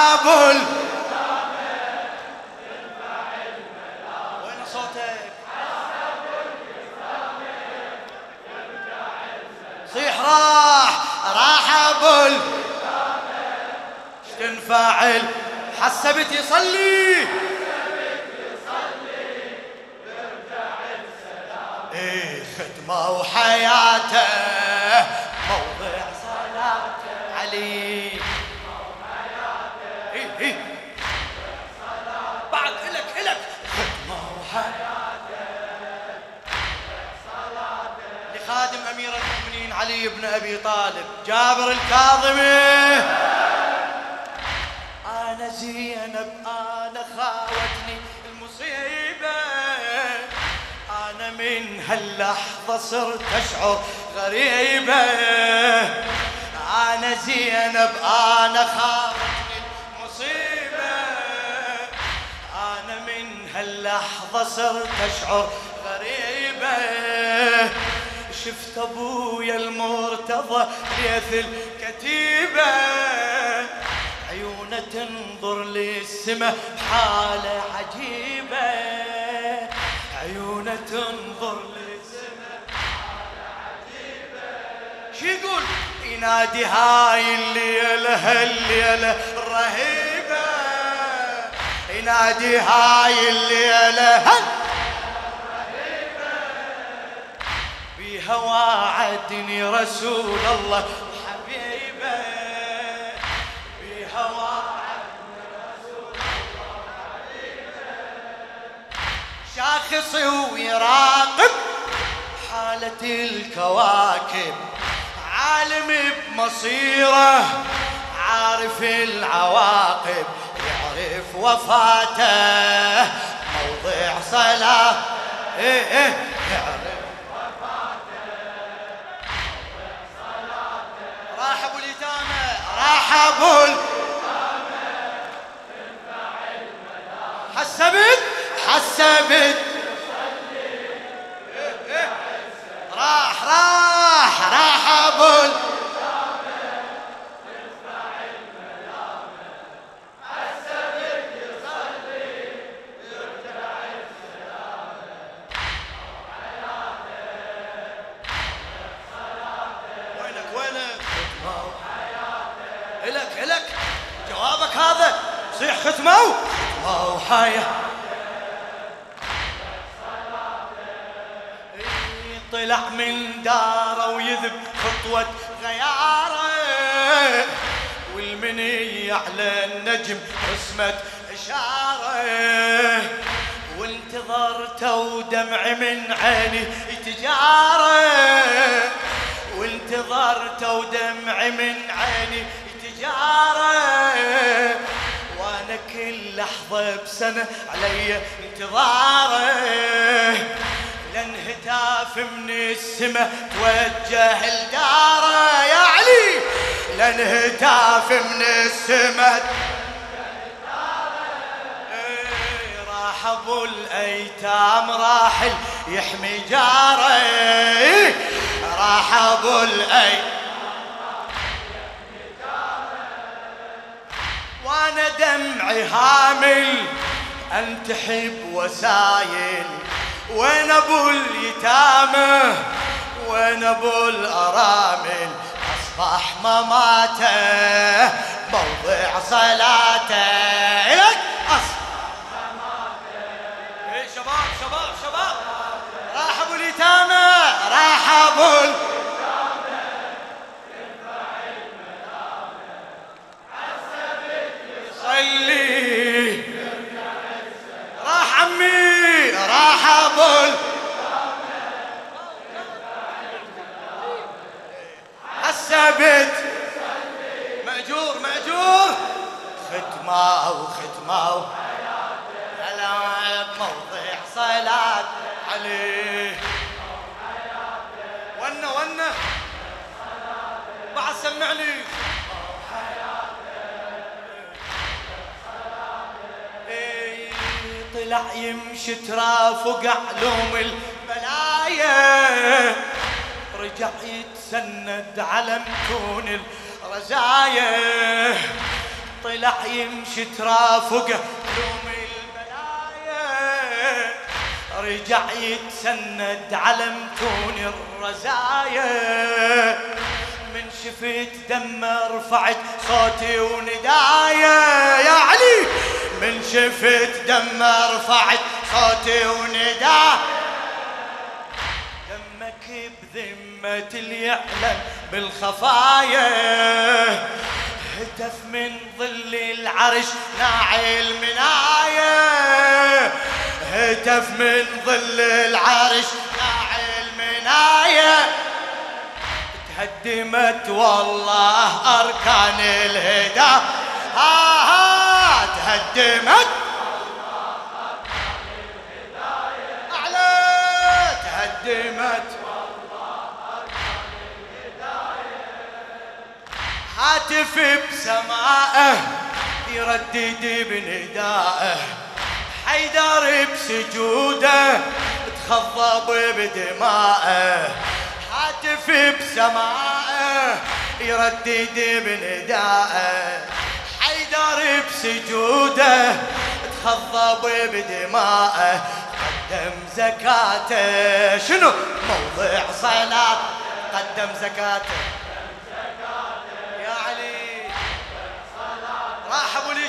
ابو وين صوتك؟ صيح راح راح ابو تنفعل حسبت يصلي. إيه خدمه وحياته موضع صلاته. علي. علي بن أبي طالب جابر الكاظمي. أنا زينب أنا خاوتني المصيبة. أنا من هاللحظة صرت أشعر غريبة. أنا زينب أنا خاوتني المصيبة. أنا من هاللحظة صرت أشعر غريبة. شفت أبويا المرتضى ليث الكتيبة عيونة تنظر للسما بحالة عجيبة. عيونة تنظر للسما بحالة عجيبة. شو يقول؟ ينادي هاي الليلة هالليلة الرهيبة ينادي هاي الليلة بيها وعدني رسول الله. حبيبه بيها وعدني رسول الله. حبيبه ويراقب حالة الكواكب. عالم بمصيره عارف العواقب. يعرف وفاته موضع صلاة. إيه إيه يعرف ال- حسبت حسبت. راح راح راح. غياره والمني على النجم رسمت إشارة. وانتظرته ودمع من عيني تجارة. وانتظرته ودمع من عيني تجارة. وأنا كل لحظة بسنة علي انتظارة. لأن هتاف من السما توجه لدارة. لأن هتاف من السما إيه، راح ابو الايتام راحل يحمي جاره. إيه، راح ابو الايتام وأنا دمعي هامل انتحب وسايل. وين ابو اليتامى؟ وين ابو الارامل؟ اصبح مماته موضع صلاته. لك اصبح إيه شباب شباب شباب. راح ابو اليتامى راح ابو حسبت مأجور مأجور. ختمة وختمة هلا موضع صلاة عليه. ونا ونا بعد سمعني إيه، طلع يمشي ترافق علوم البلايا. رجع يتسند على متون الرزايا طلع يمشي ترافقه لوم البلايا. رجع يتسند على متون الرزايا من شفت دمه رفعت صوتي وندايا. يا علي! من شفت دمه رفعت صوتي وندايا. دمك بذمة اللي بالخفايا. هتف من ظل العرش ناعي المناية هتف من ظل العرش ناعي المناية تهدمت والله أركان الهدى. ها ها تهدمت هاتف بسمائه يردد بندائه. حيدر بسجوده تخضب بدمائه. هاتف بسمائه يردد بندائه. حيدر بسجوده تخضب بدمائه. قدم زكاته. شنو؟ موضع صلاة. قدم زكاته.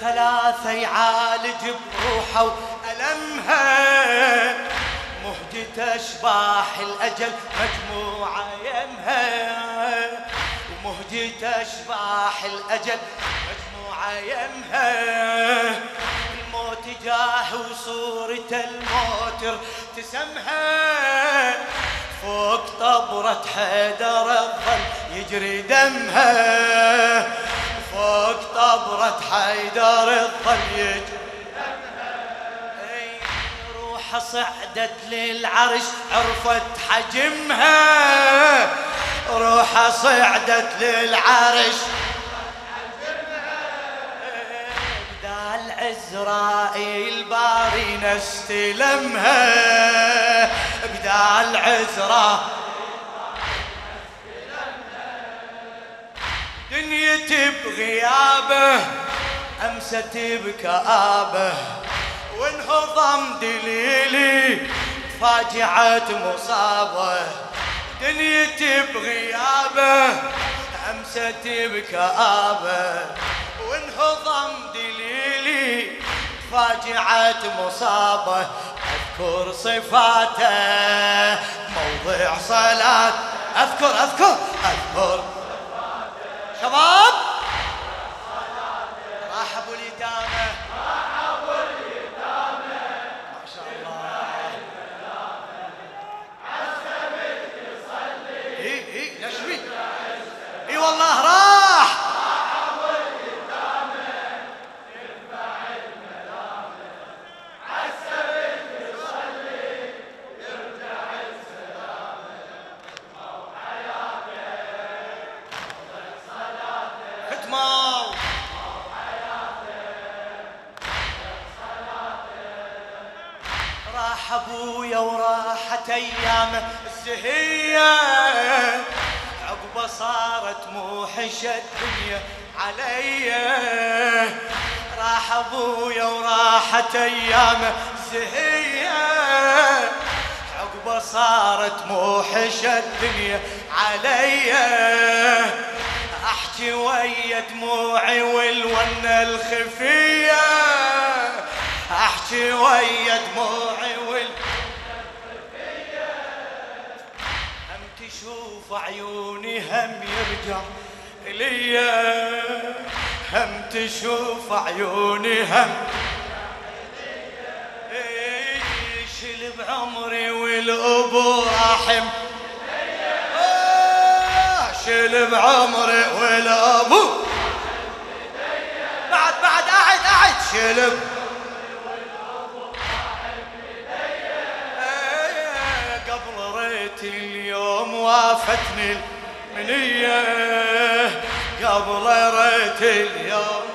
ثلاثة يعالج بروحه وألمها. مهجة أشباح الأجل مجموعة يمها. ومهجة أشباح الأجل مجموعة يمها. الموت جاه وصورة الموت ارتسمها فوق طبرة حيدر الظل يجري دمها. فوق طبرة حيدر الظل روح صعدت للعرش عرفت حجمها. روح صعدت للعرش. بدال عزرائيل باري نستلمها بدال عزرائيل دنيتي بغيابه أمست بكآبه وانهضم دليلي فاجعة مصابة. دنيتي بغيابه أمست بكآبه وانهضم دليلي فاجعة مصابة. أذكر صفاته موضع صلاة. أذكر أذكر أذكر. شباب راح ايامه الزهيه عقبة صارت موحشه الدنيا علي. راح أبويا وراحت ايامه الزهية. عقبة صارت موحشه الدنيا علي. أحكي ويا دموعي والونه الخفية. أحكي ويا دموعي وال تشوف عيوني هم يرجع ليا هم تشوف عيوني هم. شل بعمري والابو راحم شيل بعمري والابو بعد بعد قاعد قاعد شيل وافتني المنية قبل ريت اليوم.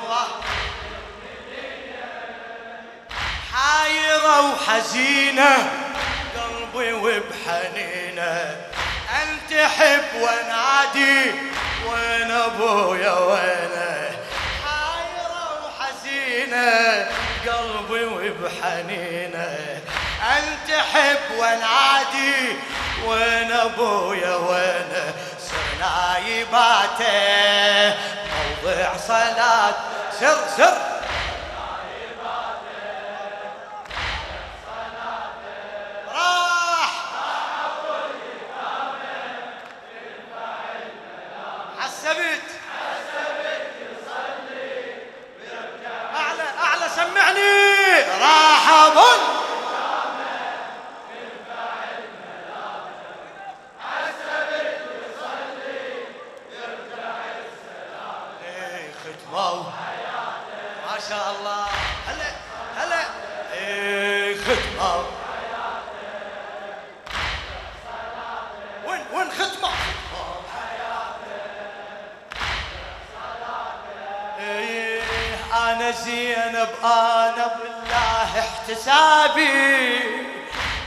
حايرة وحزينة قلبي وبحنينة. أنت حب ونادي وين أبويا وينه؟ حايرة وحزينة قلبي وبحنينة. أنت حب وين أبويا وينه سرنا يباته موضع صلاة سر سر. أنا زينب أنا بالله احتسابي.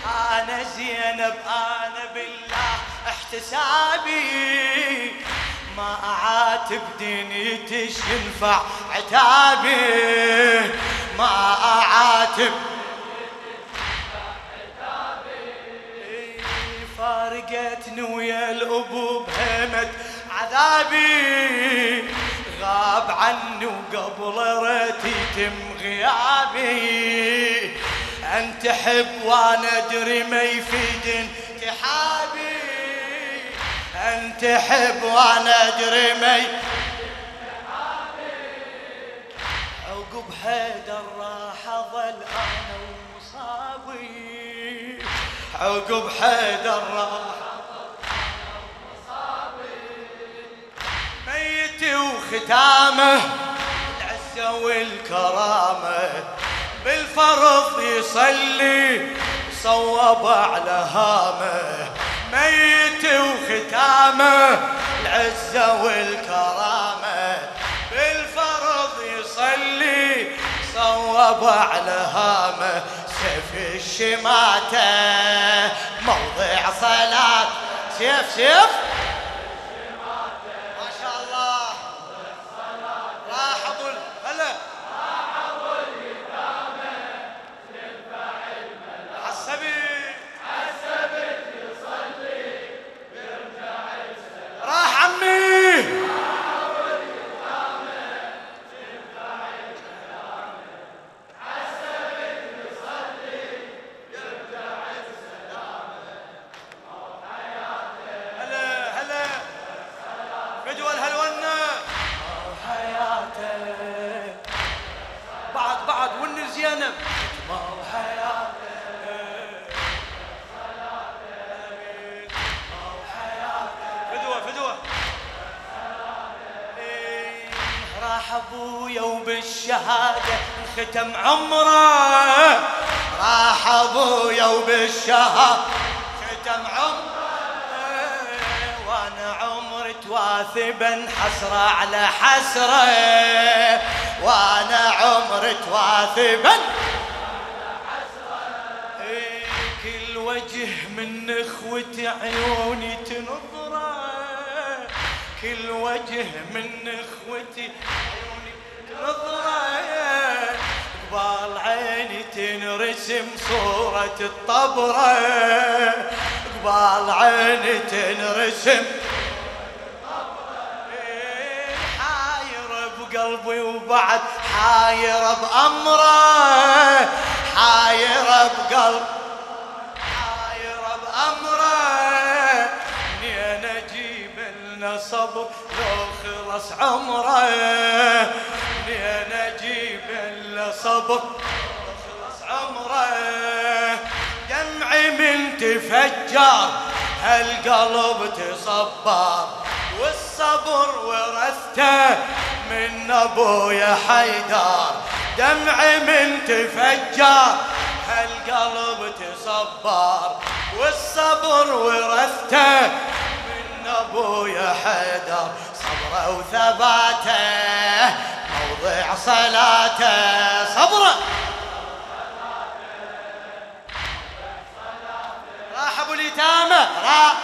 أنا زينب أنا بالله احتسابي. ما أعاتب دنيتش ينفع عتابي. ما أعاتب عذابي. غاب عني وقبل ريت يتم غيابي. أنت حب وأنا أدري ما يفيد انتحابي. أنت حب وأنا أدري ما عقب حيدر راح أظل أنا ومصابي. عقب حيدر راح وختامه العزة والكرامة. بالفرض يصلي صوب على هامه. ميت وختامه العزة والكرامة. بالفرض يصلي صوب على هامه. سيف الشماتة موضع صلاة. سيف سيف! وبالشهادة ختم عمره. راح ابويا وبالشهادة ختم عمره. وأنا عمري تواثبا حسرة على حسرة. وأنا عمري تواثبا. كل وجه من إخوتي عيوني تنظرة. كل وجه من إخوتي نظرة تنرسم صورة الطبرة قبال عيني تنرسم حاير بقلبي وبعد حاير بأمره حاير بقلب حاير بأمره. منين أجيب لنا صبر لو خلص عمره؟ منين أجيب الا صبر دمعي من تفجر هالقلب تصبر. والصبر ورثته من أبويا حيدر. دمعي من تفجر هالقلب تصبر. والصبر ورثته من أبويا حيدر. صبره وثباته موضع صلاته. 怎么了。